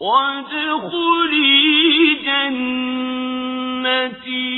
وادخلي جنتي.